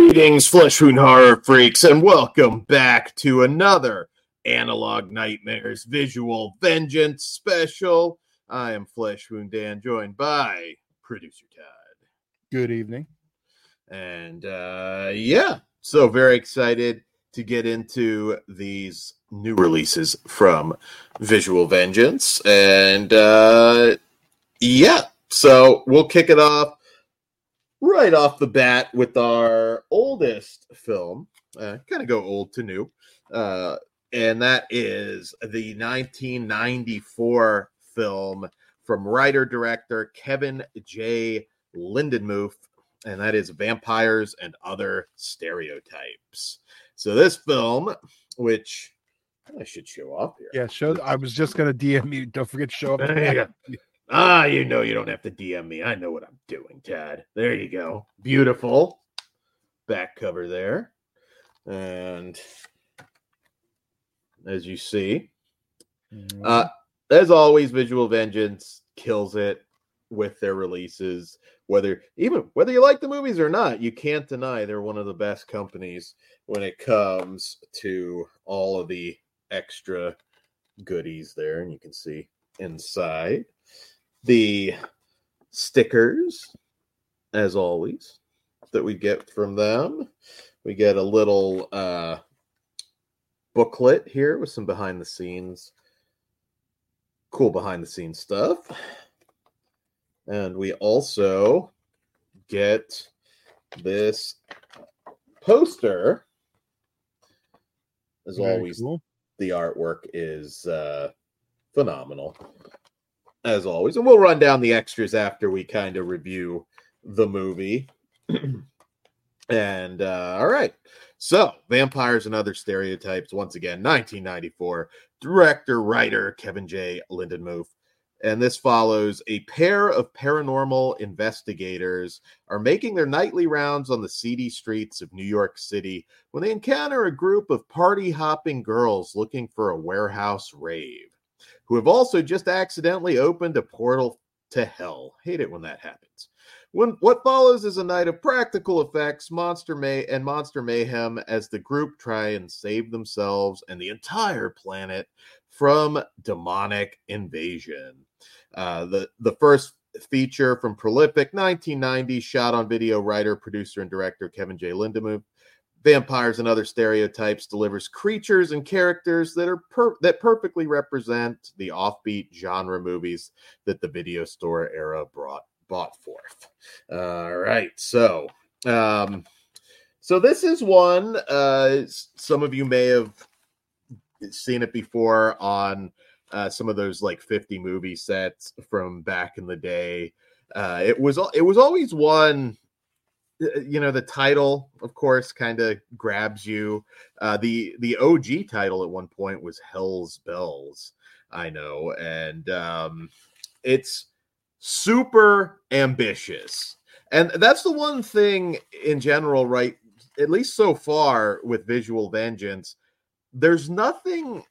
Greetings, Flesh Wound Horror Freaks, and welcome back to another Analog Nightmares Visual Vengeance special. I am Flesh Wound Dan, joined by producer Todd. Good evening. And uh, yeah, so very excited to get into these new releases from Visual Vengeance. And uh, yeah, so we'll kick it off right off the bat with our oldest film, uh, kind of go old to new, uh, and that is the 1994 film from writer director Kevin J. Lindenmuth, and that is Vampires and Other Stereotypes. So this film, which I should show up here. Yeah, show. I was just gonna DM you. Don't forget to show up. There you go. Ah, you know you don't have to DM me. I know what I'm doing, Tad. There you go. Beautiful back cover there. And as you see, Mm-hmm. uh, as always, Visual Vengeance kills it with their releases. Whether even whether you like the movies or not, you can't deny they're one of the best companies when it comes to all of the extra goodies there. And you can see inside the stickers, as always, that we get from them. We get a little uh, booklet here with some behind the scenes, cool behind the scenes stuff. And we also get this poster. As Very always, cool. the artwork is uh, phenomenal as always. And we'll run down the extras after we kind of review the movie. And uh, all right. So vampires and other stereotypes. Once again 1994 director writer kevin j. Lindenmuth. And this follows a pair of paranormal investigators are making their nightly rounds on the seedy streets of New York City when they encounter a group of party hopping girls looking for a warehouse rave who have also just accidentally opened a portal to hell. Hate it when that happens. When what follows is a night of practical effects, monster may and monster mayhem as the group try and save themselves and the entire planet from demonic invasion. Uh, the the first feature from prolific 1990 shot on video writer, producer, and director Kevin J. Lindenmuth. Vampires and Other Stereotypes delivers creatures and characters that are per- that perfectly represent the offbeat genre movies that the video store era brought brought forth. All right, so um, so this is one. Uh, some of you may have seen it before on uh, some of those like 50 movie sets from back in the day. Uh, it was it was always one you know the title of course kind of grabs you. Uh the the og title at one point was hell's bells i know and um it's super ambitious. And that's the one thing in general right at least so far with visual vengeance there's nothing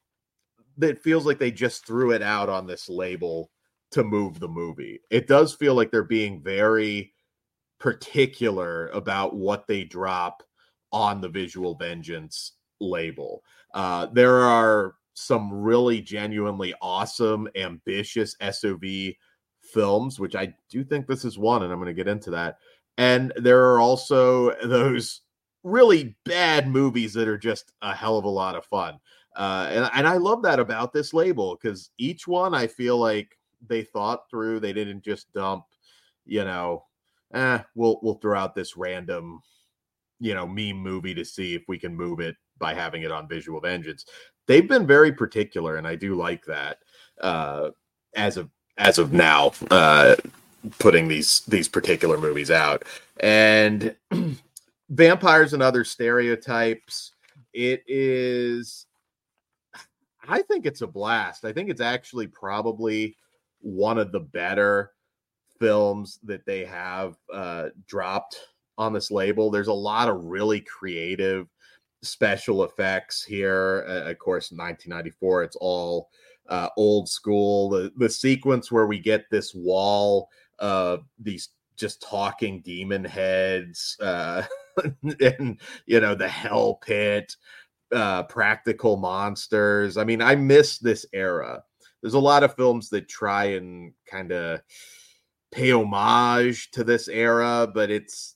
that feels like they just threw it out on this label to move the movie. It does feel like they're being very particular about what they drop on the visual vengeance label. Uh there are some really genuinely awesome ambitious sov films which i do think this is one and i'm going to get into that. And there are also those really bad movies that are just a hell of a lot of fun. Uh and, and i love that about this label because each one i feel like they thought through they didn't just dump you know eh, we'll we'll throw out this random, you know, meme movie to see if we can move it by having it on Visual Vengeance. They've been very particular, and I do like that. Uh, as of as of now, uh, putting these these particular movies out, and vampires and other stereotypes. It is. I think it's a blast. I think it's actually probably one of the better films that they have uh, dropped on this label. There's a lot of really creative special effects here. Uh, of course, 1994, it's all uh, old school. The the sequence where we get this wall of these just talking demon heads uh, and you know the hell pit uh practical monsters i mean i miss this era there's a lot of films that try and kind of pay homage to this era but it's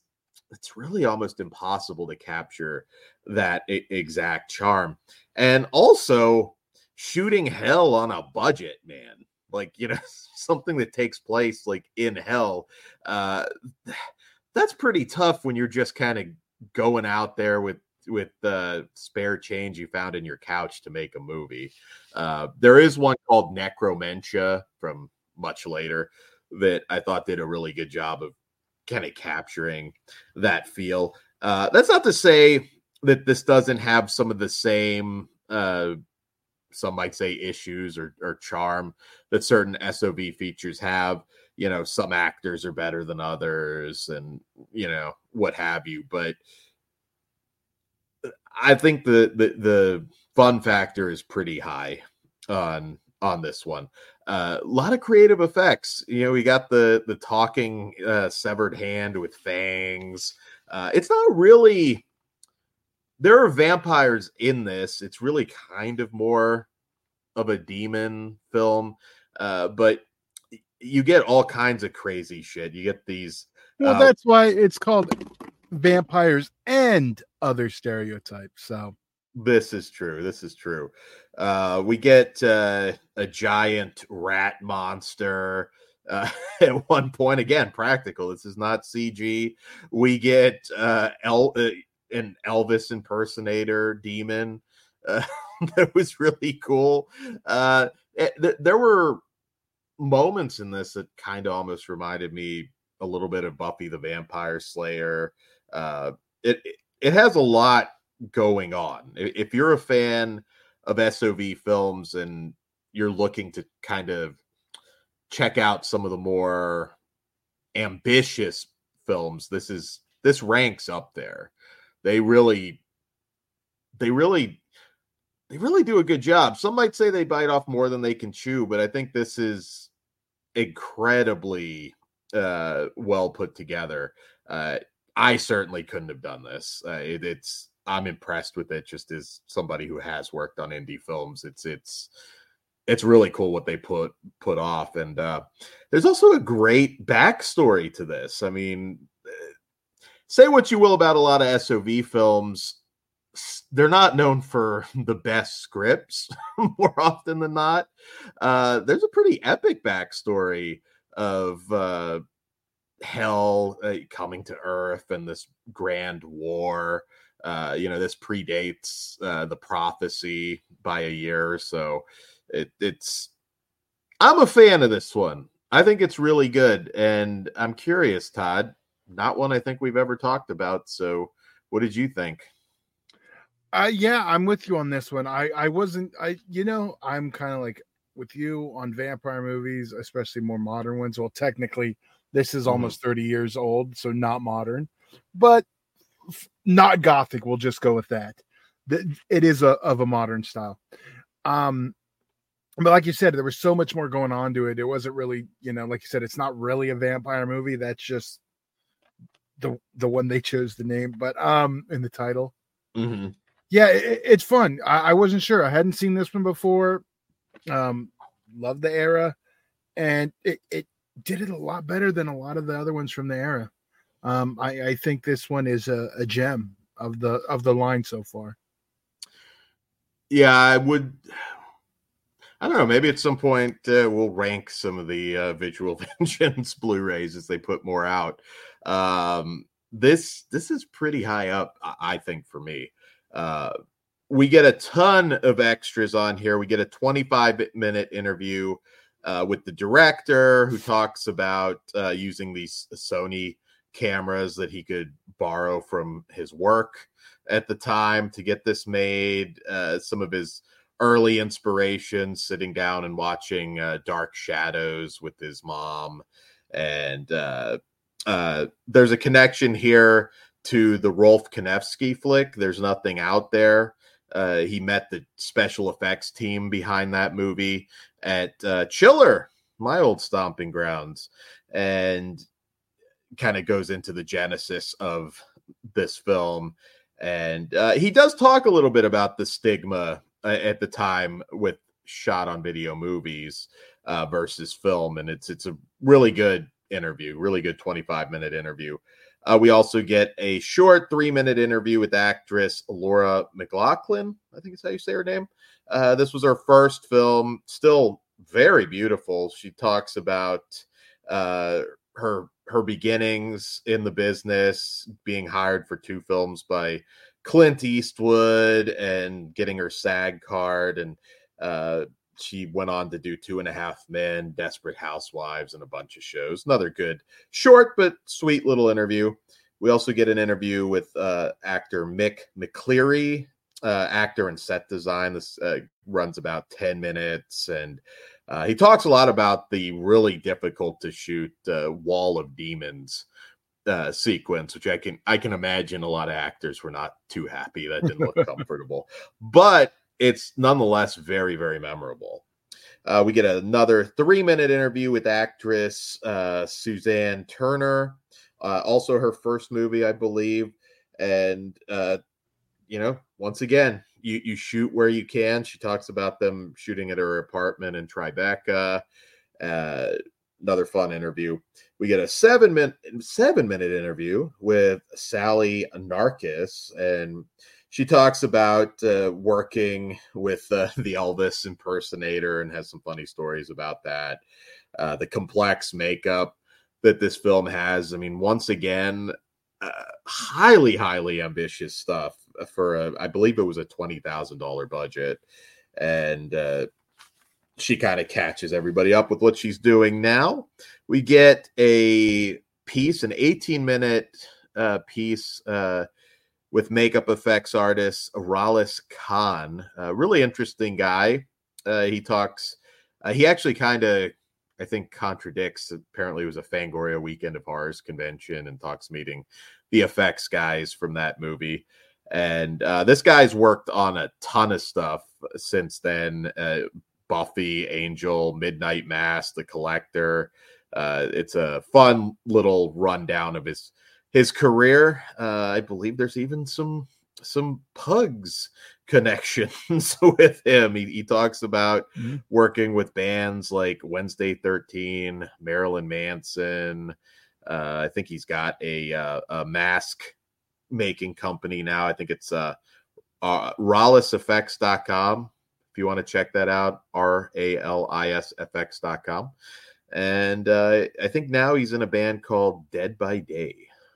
it's really almost impossible to capture that I- exact charm. And also shooting hell on a budget man. Like you know something that takes place like in hell uh that's pretty tough when you're just kind of going out there with with the spare change you found in your couch to make a movie. Uh there is one called necromentia from much later that i thought did a really good job of kind of capturing that feel uh that's not to say that this doesn't have some of the same uh some might say issues or, or charm that certain SOV features have. You know, some actors are better than others, and you know what have you. But I think the the, the fun factor is pretty high on on this one. Uh, a lot of creative effects. You know, we got the the talking uh, severed hand with fangs. Uh, it's not really there are vampires in this. It's really kind of more of a demon film, uh, but you get all kinds of crazy shit. You get these. Well, uh, that's why it's called vampires and other stereotypes. So This is true. This is true. Uh, we get uh, a giant rat monster. Uh, at one point, again, practical. This is not CG. We get uh, El- uh, an Elvis impersonator demon. Uh, that was really cool. Uh, it- th- there were moments in this that kind of almost reminded me a little bit of Buffy the Vampire Slayer. Uh, it- it has a lot going on. If you're a fan of SOV films and you're looking to kind of check out some of the more ambitious films, this is this ranks up there. They really they really they really do a good job. Some might say they bite off more than they can chew, but I think this is incredibly uh well put together. Uh I certainly couldn't have done this. Uh, it, it's I'm impressed with it just as somebody who has worked on indie films. It's it's it's really cool what they put put off and uh there's also a great backstory to this. I mean, say what you will about a lot of SOV films, they're not known for the best scripts more often than not. Uh, there's a pretty epic backstory of uh, hell uh, coming to Earth and this grand war. Uh, you know, this predates uh, the prophecy by a year so. It, it's, I'm a fan of this one. I think it's really good. And I'm curious, Todd, not one I think we've ever talked about. So, what did you think? Uh, yeah, I'm with you on this one. I I wasn't I you know I'm kind of like with you on vampire movies, especially more modern ones. Well, technically, this is Mhm. almost 30 years old, so not modern, but not gothic. We'll just go with that. It is a of a modern style. Um, but like you said, there was so much more going on to it. It wasn't really, you know, like you said, it's not really a vampire movie. That's just the the one they chose the name, but um, in the title Mm-hmm. yeah it, it's fun I, I wasn't sure i hadn't seen this one before um love the era and it, it did it a lot better than a lot of the other ones from the era um i i think this one is a, a gem of the of the line so far Yeah, I would. I don't know. Maybe at some point uh, we'll rank some of the uh, Visual Vengeance Blu-rays as they put more out. Um, this this is pretty high up, I- I think, for me. Uh, we get a ton of extras on here. We get a 25 minute interview uh, with the director who talks about uh, using these Sony cameras that he could borrow from his work at the time to get this made. Uh, some of his early inspiration, sitting down and watching uh, Dark Shadows with his mom, and uh, uh, there's a connection here to the Rolfe Kanefsky flick. There's nothing out there. Uh, he met the special effects team behind that movie at uh, Chiller, my old stomping grounds, and kind of goes into the genesis of this film. And uh, he does talk a little bit about the stigma uh, at the time with shot on video movies uh, versus film, and it's it's a really good interview, really good 25 minute interview. Uh, we also get a short three minute interview with actress Laura McLaughlin. I think is how you say her name. Uh, this was her first film, still very beautiful. She talks about uh, her her beginnings in the business, being hired for two films by Clint Eastwood, and getting her SAG card, and uh, she went on to do Two and a Half Men, Desperate Housewives, and a bunch of shows. Another good, short but sweet little interview. We also get an interview with uh, actor Mick McCleary, uh, actor and set design. This uh, runs about 10 minutes. And uh, he talks a lot about the really difficult to shoot uh, Wall of Demons uh, sequence, which I can I can imagine a lot of actors were not too happy. That didn't look comfortable, but it's nonetheless very very memorable. Uh, we get another three minute interview with actress uh, Suzanne Turner, uh, also her first movie, I believe. And, uh, you know, once again, you, you shoot where you can. She talks about them shooting at her apartment in Tribeca. Uh, another fun interview. We get a seven minute seven minute interview with Sally Narkis, and she talks about uh, working with uh, the Elvis impersonator and has some funny stories about that. Uh, the complex makeup that this film has. I mean, once again, uh, highly, highly ambitious stuff for a, I believe it was a twenty thousand dollar budget, and uh, she kind of catches everybody up with what she's doing now. We get a piece, an 18 minute uh, piece uh, with makeup effects artist Ralis Kahn. A really interesting guy. Uh, he talks, uh, he actually kind of, I think, contradicts. Apparently, it was a Fangoria Weekend of Horrors convention and talks meeting the effects guys from that movie. And uh, this guy's worked on a ton of stuff since then. Uh, Buffy, Angel, Midnight Mass, The Collector. Uh, it's a fun little rundown of his his career. Uh, I believe there's even some some pugs connections with him. He, he talks about mm-hmm. working with bands like Wednesday 13, Marilyn Manson. Uh, I think he's got a, uh, a mask making company now. I think it's uh, uh if you want to check that out, R A L I S F X.com. And uh, I think now he's in a band called Dead by Day.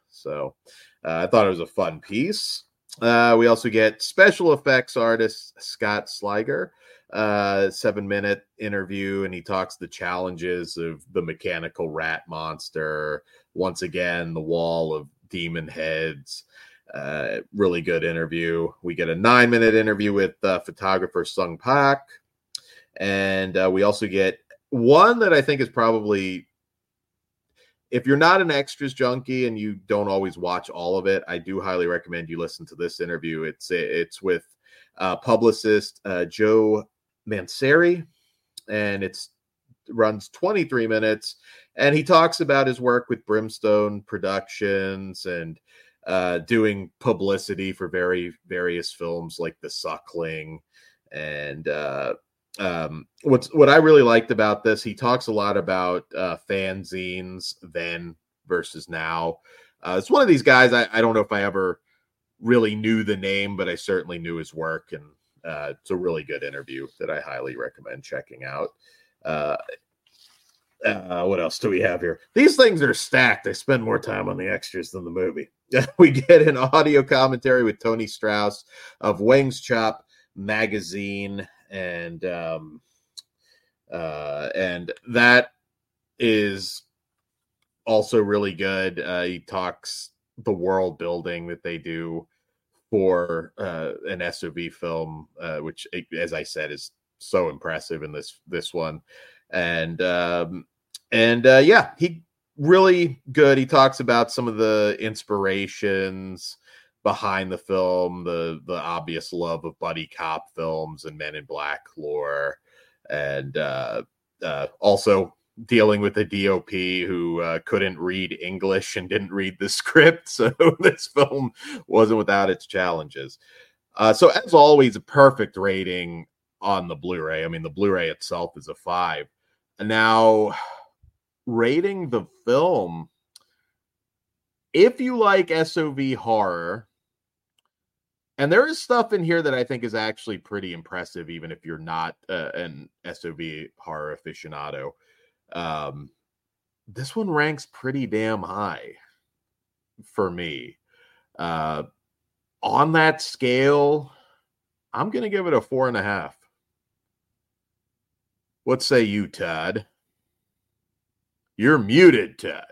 So uh, I thought it was a fun piece. Uh, we also get special effects artist Scott Sliger, uh, seven minute interview, and he talks the challenges of the mechanical rat monster. Once again, the wall of demon heads. Uh, really good interview. We get a nine minute interview with uh, photographer Sung Pak. And uh, we also get one that I think is probably, if you're not an extras junkie and you don't always watch all of it, I do highly recommend you listen to this interview. It's it's with uh, publicist uh, Joe Manseri, and it's runs 23 minutes and he talks about his work with brimstone productions and uh, doing publicity for very various films like The Suckling. And uh, um, what's what I really liked about this, he talks a lot about uh, fanzines then versus now. Uh, it's one of these guys. I, I don't know if I ever really knew the name, but I certainly knew his work, and uh, it's a really good interview that I highly recommend checking out. Uh, uh, what else do we have here? These things are stacked. I spend more time on the extras than the movie. we get an audio commentary with Tony Strauss of Wings Chop magazine, and um, uh, and that is also really good. Uh, he talks the world building that they do for uh, an SOV film, uh, which, as I said, is so impressive in this this one and um, and uh, yeah, he really good. He talks about some of the inspirations behind the film, the the obvious love of buddy cop films and Men in Black lore, and uh, uh, also dealing with a DOP who uh, couldn't read English and didn't read the script. So this film wasn't without its challenges. Uh, so, as always, a perfect rating on the Blu ray. I mean, the Blu ray itself is a five. Now, rating the film, if you like SOV horror, and there is stuff in here that I think is actually pretty impressive, even if you're not uh, an SOV horror aficionado. Um, this one ranks pretty damn high for me. Uh, on that scale, I'm going to give it a four and a half. What say you, Todd? You're muted, Ted.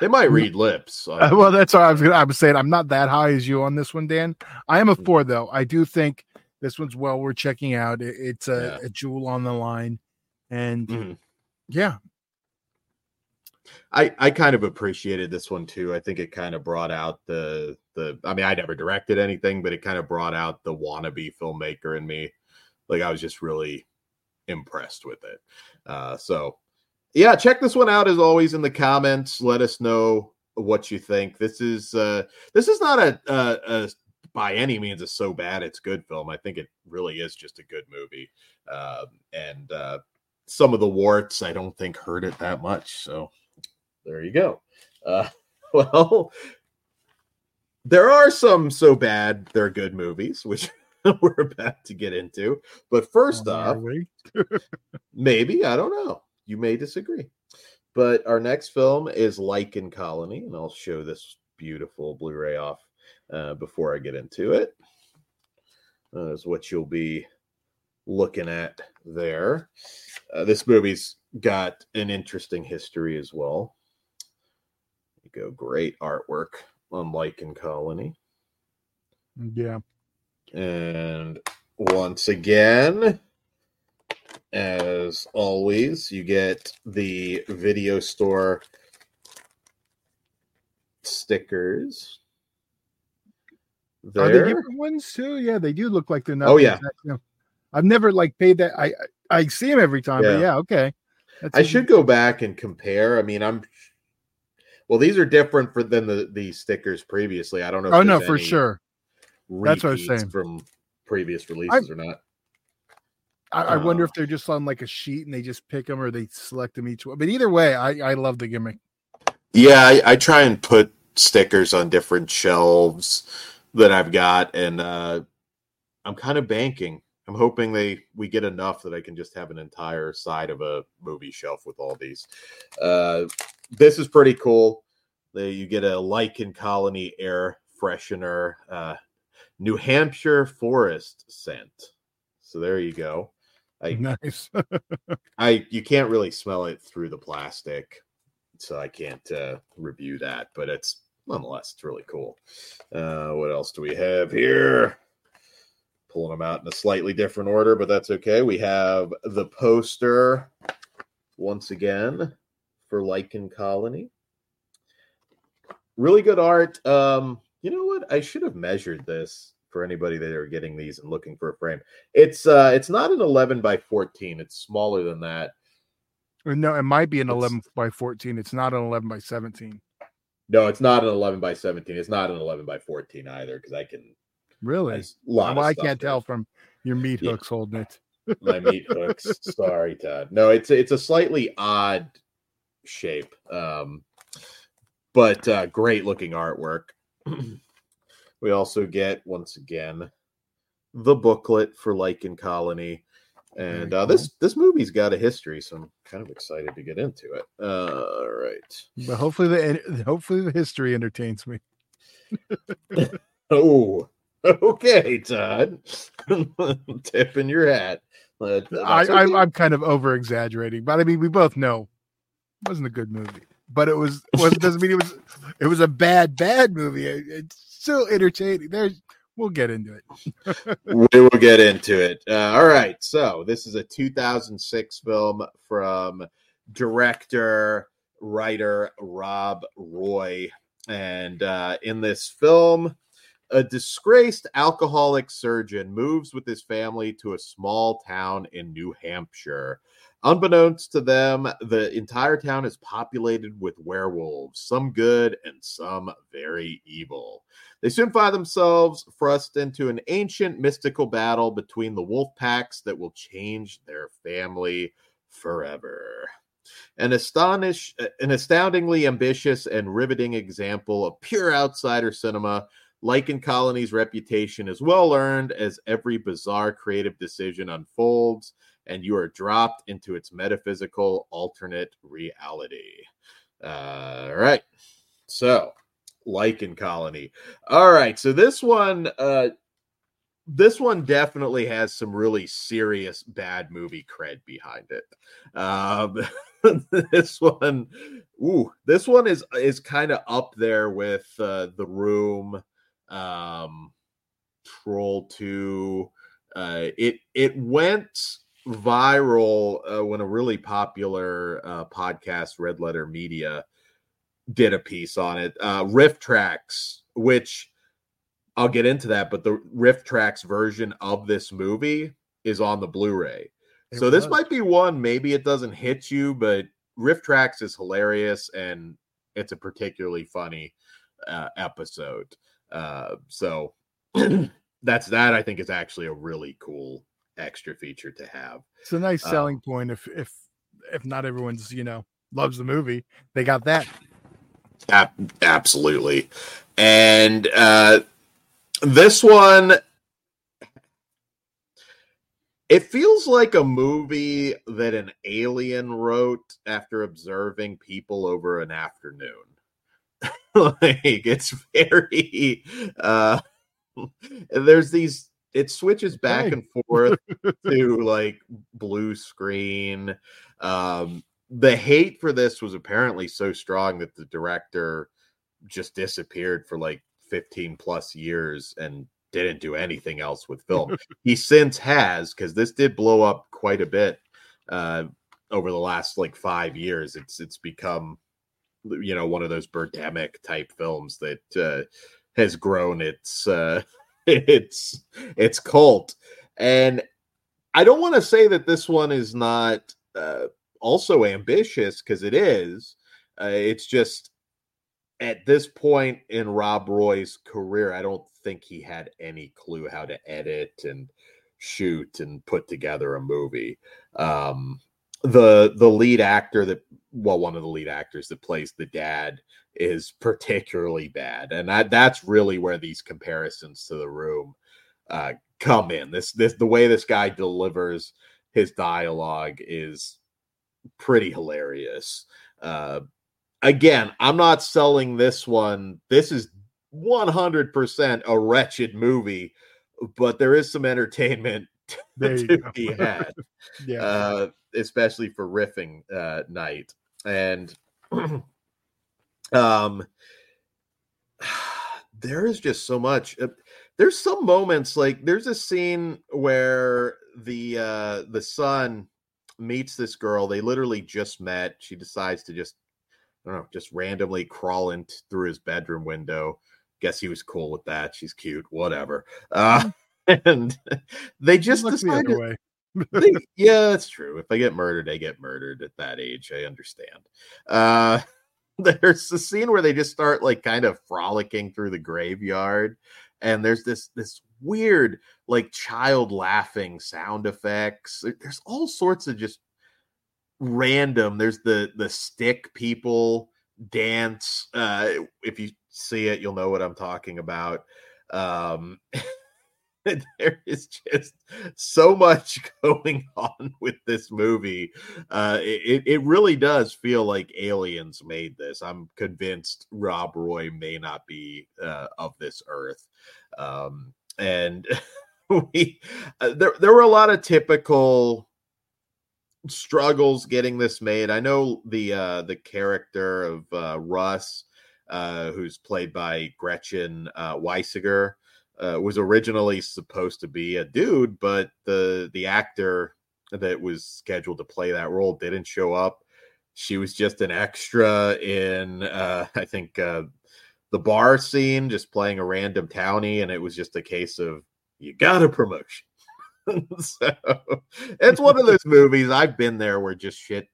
They might read lips. Uh, well, that's what I was. Gonna, I was saying I'm not that high as you on this one, Dan. I am a mm. four though. I do think this one's well worth checking out. It, it's a, yeah. a, jewel on the line, and mm-hmm. yeah, I I kind of appreciated this one too. I think it kind of brought out the the. I mean, I never directed anything, but it kind of brought out the wannabe filmmaker in me. Like I was just really impressed with it. Uh, so yeah, check this one out as always in the comments. Let us know what you think. This is uh this is not a, a, a by any means a so bad it's good film. I think it really is just a good movie. Um, and uh, some of the warts I don't think hurt it that much. So there you go. Uh, well, there are some so bad they're good movies, which we're about to get into. But first oh, off, maybe I don't know you may disagree. But our next film is Lycan Colony, and I'll show this beautiful Blu ray off uh, before I get into it. Uh, is what you'll be looking at there. Uh, this movie's got an interesting history as well. You go, great artwork on Lycan Colony. Yeah. And once again, as always, you get the video store stickers. There. Are they different ones too? Yeah, they do look like they're not. Oh yeah, I've never like paid that. I I see them every time, yeah. but yeah, okay. That's I should go back and compare. I mean, I'm well. These are different for than the the stickers previously. I don't know. oh no, for sure. That's what I was saying from previous releases I, or not. I, I wonder if they're just on like a sheet and they just pick them or they select them each one. But either way, I, I love the gimmick. Yeah, I, I try and put stickers on different shelves that I've got, and uh, I'm kind of banking. I'm hoping they we get enough that I can just have an entire side of a movie shelf with all these. Uh, this is pretty cool. They, you get a lycan colony air freshener, uh, New Hampshire forest scent. So there you go. I nice. I you can't really smell it through the plastic, so I can't uh, review that. But it's nonetheless it's really cool. Uh, what else do we have here? Pulling them out in a slightly different order, but that's okay. We have the poster once again for Lycan Colony. Really good art. Um, you know what? I should have measured this for anybody that are getting these and looking for a frame. It's uh it's not an 11 by 14. It's smaller than that. No, it might be an it's, 11 by 14. It's not an 11 by 17. No, it's not an 11 by 17. It's not an 11 by 14 either because I can really. Well, I can't there. tell from your meat hooks yeah. holding it. My meat hooks. Sorry, Todd. No, it's it's a slightly odd shape, um, but uh, great looking artwork. We also get once again the booklet for Lycan Colony. And uh, this this movie's got a history, so I'm kind of excited to get into it. Uh, all right, but hopefully the hopefully the history entertains me. oh, okay, Todd, tipping your hat. I, okay. I, I'm kind of over exaggerating, but I mean, we both know it wasn't a good movie, but it was. was doesn't mean it was. It was a bad, bad movie. It, it's still entertaining. There's we'll get into it. we will get into it. Uh, all right. So this is a 2006 film from director writer Rob Roy, and uh, in this film, a disgraced alcoholic surgeon moves with his family to a small town in New Hampshire. Unbeknownst to them, the entire town is populated with werewolves, some good and some very evil. They soon find themselves thrust into an ancient mystical battle between the wolf packs that will change their family forever. An astonish, an astoundingly ambitious and riveting example of pure outsider cinema. Lycan Colony's reputation is well earned as every bizarre creative decision unfolds, and you are dropped into its metaphysical alternate reality. Uh, all right. So, Lycan Colony. All right. So this one, uh, this one definitely has some really serious bad movie cred behind it. Um, this one, ooh, this one is is kind of up there with uh, the Room, um, Troll Two. Uh, it it went viral uh, when a really popular uh, podcast, Red Letter Media, did a piece on it. Uh, RiffTrax, which I'll get into that, but the RiffTrax version of this movie is on the Blu-ray. It so was. this might be one. Maybe it doesn't hit you, but RiffTrax is hilarious and it's a particularly funny uh, episode. Uh, so that's that. I think is actually a really cool extra feature to have. It's a nice selling um, point. If if if not everyone's you know loves the movie, they got that. Ab- absolutely, and uh, this one it feels like a movie that an alien wrote after observing people over an afternoon. like it's very uh there's these it switches back and forth to like blue screen. Um the hate for this was apparently so strong that the director just disappeared for like 15 plus years and didn't do anything else with film. he since has because this did blow up quite a bit uh, over the last like five years. It's it's become you know one of those Birdemic type films that uh, has grown its uh, its its cult. And I don't want to say that this one is not uh, also ambitious because it is. Uh, it's just at this point in Rob Roy's career, I don't think he had any clue how to edit and shoot and put together a movie. Um, the the lead actor that well, one of the lead actors that plays the dad is particularly bad, and that that's really where these comparisons to the room uh, come in. This this the way this guy delivers his dialogue is pretty hilarious. Uh, again, I'm not selling this one. This is 100% a wretched movie, but there is some entertainment to be had. yeah. Uh, especially for riffing uh, night. And um there is just so much uh, there's some moments like there's a scene where the uh the son meets this girl they literally just met she decides to just I don't know, just randomly crawl crawling through his bedroom window. Guess he was cool with that. She's cute, whatever. Uh, and they just decided. They, yeah, that's true. If they get murdered, they get murdered at that age. I understand. Uh, there's a scene where they just start like kind of frolicking through the graveyard, and there's this this weird like child laughing sound effects. There's all sorts of just random. There's the the stick people dance. Uh, if you see it, you'll know what I'm talking about. Um, there is just so much going on with this movie. Uh, it, it really does feel like aliens made this. I'm convinced Rob Roy may not be uh, of this earth. Um, and we, uh, there, there were a lot of typical struggles getting this made. I know the uh the character of uh Russ uh who's played by Gretchen uh Weisiger uh, was originally supposed to be a dude, but the the actor that was scheduled to play that role didn't show up. She was just an extra in uh I think uh the bar scene, just playing a random townie, and it was just a case of you got a promotion. so it's one of those movies I've been there where just shit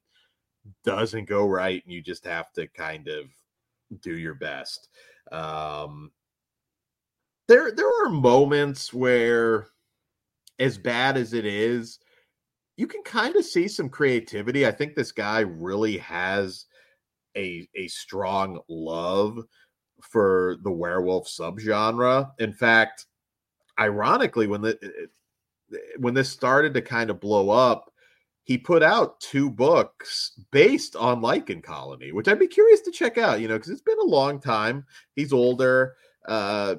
doesn't go right, and you just have to kind of do your best. Um, there, there are moments where, as bad as it is, you can kind of see some creativity. I think this guy really has a a strong love for the werewolf subgenre. In fact, ironically, when the eh, eh, eh, when this started to kind of blow up, he put out two books based on Lycan Colony, which I'd be curious to check out, you know, because it's been a long time. He's older. Uh,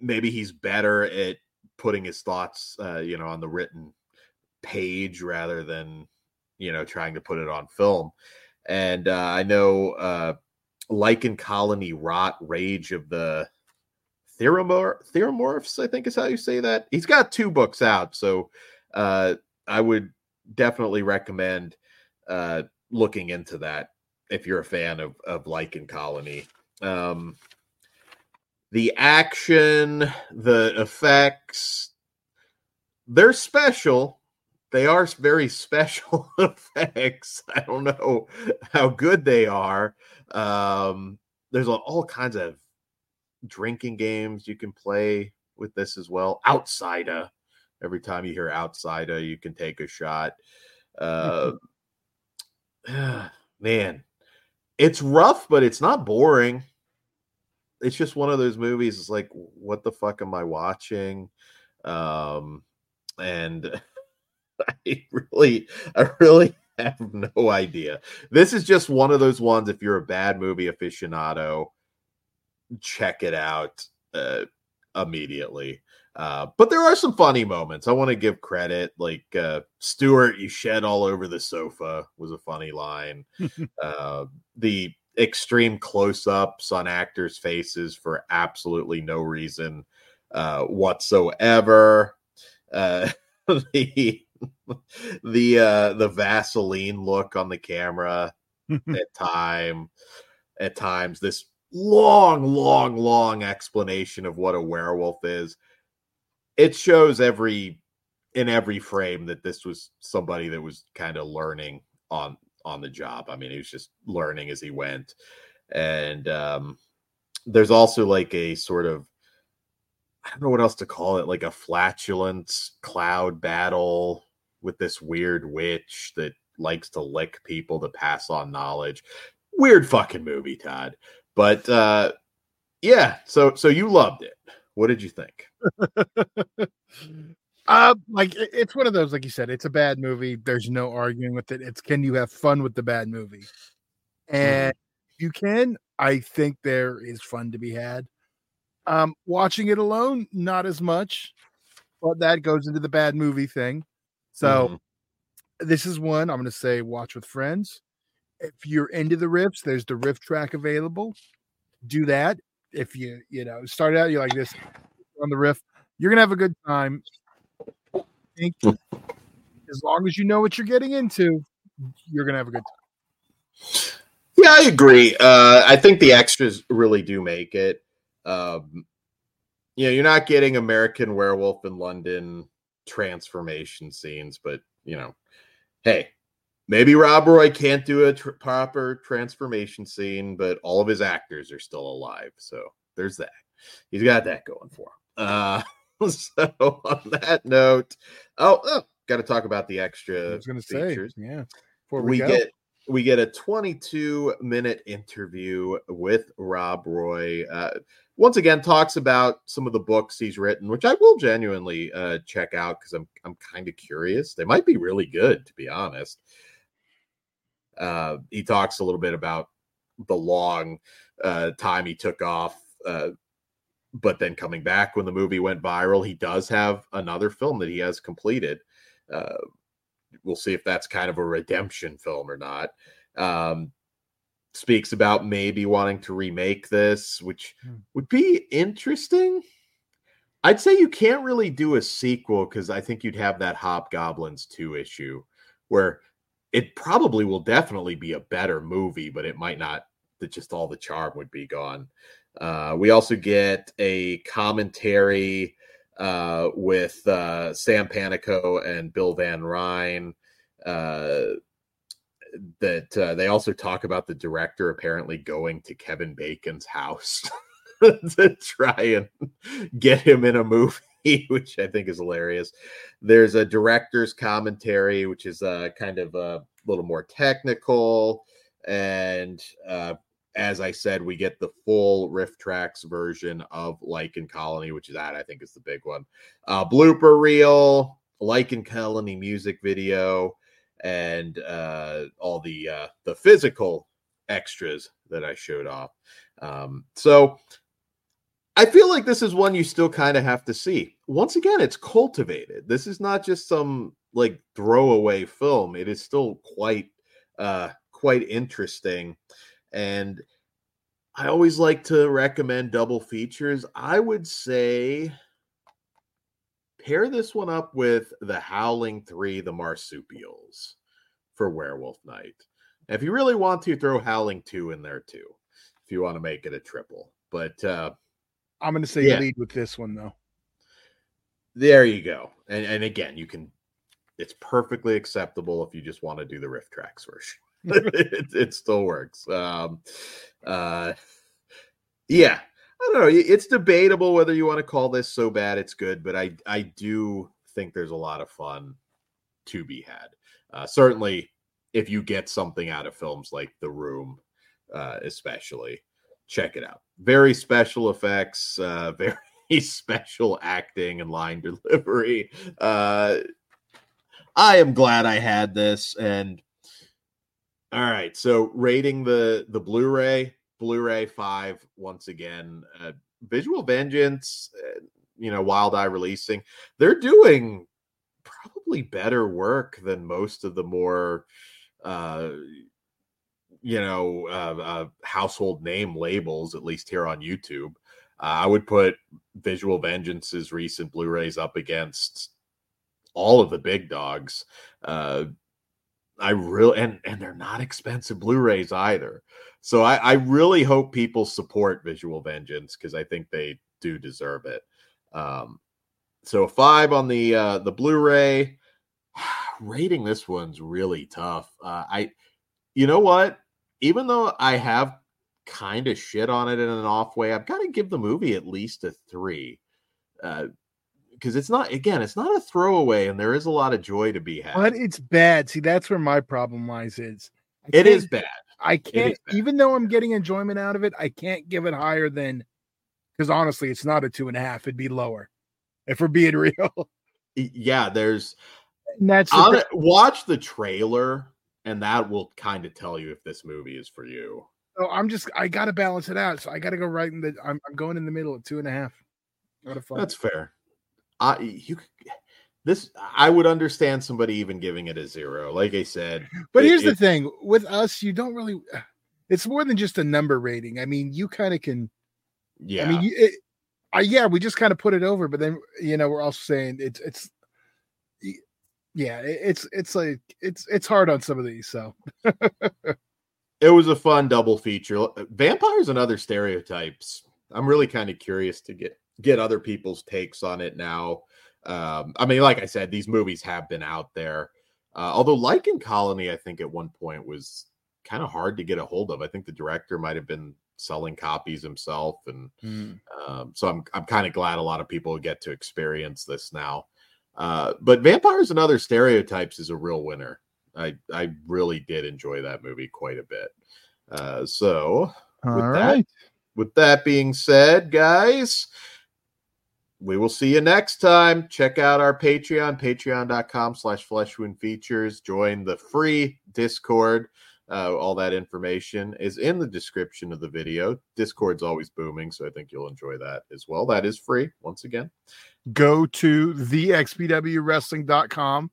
maybe he's better at putting his thoughts, uh, you know, on the written page rather than, you know, trying to put it on film. And uh, I know uh, Lycan Colony Rot Rage of the Theromor- Theromorphs, I think is how you say that. He's got two books out. So uh, I would definitely recommend uh, looking into that if you're a fan of, of Lycan Colony. Um, the action, the effects, they're special. They are very special effects. I don't know how good they are. Um, there's all kinds of drinking games you can play with this as well. Outsider. Every time you hear outsider, you can take a shot. Uh, man, it's rough, but it's not boring. It's just one of those movies. It's like, what the fuck am I watching? Um, and I really, I really have no idea. This is just one of those ones. If you're a bad movie aficionado, check it out uh, immediately. Uh, but there are some funny moments. I want to give credit. Like uh, Stuart, you shed all over the sofa was a funny line. uh, the extreme close-ups on actors' faces for absolutely no reason uh, whatsoever. Uh, the the uh, the Vaseline look on the camera at time at times. This long, long, long explanation of what a werewolf is. It shows every in every frame that this was somebody that was kind of learning on on the job. I mean, he was just learning as he went. And um there's also like a sort of I don't know what else to call it, like a flatulence cloud battle with this weird witch that likes to lick people to pass on knowledge. Weird fucking movie, Todd. But uh, yeah, so so you loved it. What did you think? uh, like it's one of those, like you said, it's a bad movie. There's no arguing with it. It's can you have fun with the bad movie? And mm-hmm. you can. I think there is fun to be had. Um, watching it alone, not as much, but that goes into the bad movie thing. So mm-hmm. this is one I'm going to say watch with friends if you're into the riffs, there's the riff track available. Do that. If you, you know, start out, you're like this on the riff, you're gonna have a good time. Think as long as you know what you're getting into, you're gonna have a good time. Yeah, I agree. Uh, I think the extras really do make it. Um, you know, you're not getting American Werewolf in London transformation scenes, but you know, hey, maybe Rob Roy can't do a tr- proper transformation scene, but all of his actors are still alive. So there's that. He's got that going for him. Uh, so on that note, oh, oh got to talk about the extra. I was going to say, yeah. Before we, we get we get a 22 minute interview with Rob Roy. Uh, once again, talks about some of the books he's written, which I will genuinely uh, check out because I'm I'm kind of curious. They might be really good, to be honest. Uh, he talks a little bit about the long uh, time he took off, uh, but then coming back when the movie went viral. He does have another film that he has completed. Uh, we'll see if that's kind of a redemption film or not. Um, speaks about maybe wanting to remake this, which hmm. would be interesting. I'd say you can't really do a sequel because I think you'd have that Hobgoblins 2 issue where it probably will definitely be a better movie, but it might not. That just all the charm would be gone. Uh, we also get a commentary uh, with uh, Sam Panico and Bill Van Ryn. Uh, that uh, they also talk about the director apparently going to Kevin Bacon's house to try and get him in a movie, which I think is hilarious. There's a director's commentary, which is uh, kind of a little more technical. And uh, as I said, we get the full RiffTrax version of Lycan Colony, which is that I think is the big one. Uh, blooper reel, Lycan Colony music video, and uh, all the uh, the physical extras that I showed off. Um, so I feel like this is one you still kind of have to see. Once again, it's cultivated. This is not just some like throwaway film. It is still quite uh quite interesting. And I always like to recommend double features. I would say pair this one up with the Howling 3, the Marsupials for Werewolf Night. if you really want to, throw Howling 2 in there too, if you want to make it a triple. But uh I'm going to say yeah. lead with this one though. There you go. And and again, you can it's perfectly acceptable if you just want to do the RiffTrax version. it, it, still works. Um uh yeah. I don't know. It's debatable whether you want to call this so bad it's good, but I I do think there's a lot of fun to be had. Uh, certainly, if you get something out of films like The Room, uh, especially, check it out. Very special effects, uh, very special acting and line delivery. Uh, I am glad I had this. And all right, so rating the the Blu-ray, Blu-ray five once again. Uh, Visual Vengeance, uh, you know, Wild Eye releasing, they're doing probably better work than most of the more uh you know, uh, uh, household name labels, at least here on YouTube. Uh, I would put Visual Vengeance's recent Blu-rays up against all of the big dogs. Uh, I really and and they're not expensive Blu-rays either. So I, I really hope people support Visual Vengeance because I think they do deserve it. Um, so five on the uh, the Blu-ray. Rating this one's really tough. Uh, I, you know what? even though I have kind of shit on it in an off way, I've got to give the movie at least a three. Uh, because it's not again, it's not a throwaway, and there is a lot of joy to be had. But it's bad. See, that's where my problem lies. Is it is bad. I can't, even though I'm getting enjoyment out of it, I can't give it higher than because honestly, it's not a two and a half. It'd be lower if we're being real. Yeah, there's. And that's the, watch the trailer and that will kind of tell you if this movie is for you. Oh, I'm just I got to balance it out, so I got to go right in the. I'm, I'm going in the middle at two and a half. That's fair. I you this I would understand somebody even giving it a zero. Like I said, but it, here's it, the thing with us, you don't really. It's more than just a number rating. I mean, you kind of can. Yeah. I mean, it, I, yeah, we just kind of put it over, but then you know we're also saying it's it's yeah, it's it's like it's it's hard on some of these. So it was a fun double feature. Uh, vampires and other stereotypes. I'm really kind of curious to get get other people's takes on it now. Um, I mean, like I said, these movies have been out there. Uh, although Lycan Colony, I think at one point was kind of hard to get a hold of. I think the director might have been selling copies himself, and mm. um, so I'm I'm kind of glad a lot of people get to experience this now. Uh, but Vampires and Other Stereotypes is a real winner. I I really did enjoy that movie quite a bit. Uh, so All with right. that with that being said, guys, we will see you next time. Check out our Patreon, patreon.com slash fleshwound features. Join the free Discord. Uh, all that information is in the description of the video. Discord's always booming, so I think you'll enjoy that as well. That is free, once again go to the xpwwrestling.com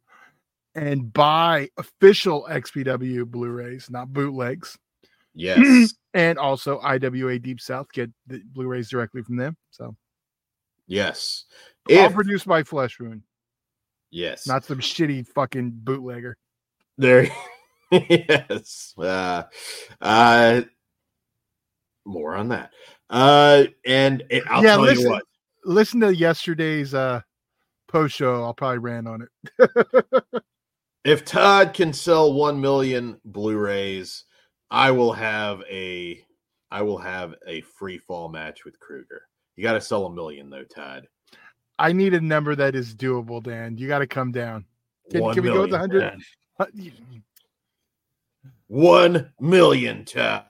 and buy official XPW Blu-rays, not bootlegs. Yes. and also IWA Deep South get the Blu-rays directly from them. So yes. If, produced my Flesh Wound. Yes. Not some shitty fucking bootlegger. There yes. Uh, uh more on that. Uh, and it, I'll Yeah, tell listen. you what. Listen to yesterday's uh post show. I'll probably rant on it. If Todd can sell one million Blu-rays, I will have a I will have a free fall match with Kruger. You got to sell a million though, Todd. I need a number that is doable, Dan. You got to come down. Can- can we go with the million, 100? Todd. One million, Todd.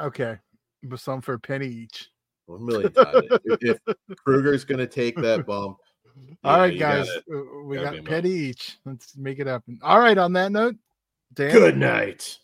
Okay, but some for a penny each. One million, Todd. if, if Kruger's going to take that bump, All right, guys, gotta- uh, we gotta got penny each. Let's make it happen. All right, on that note, Dan, Good night.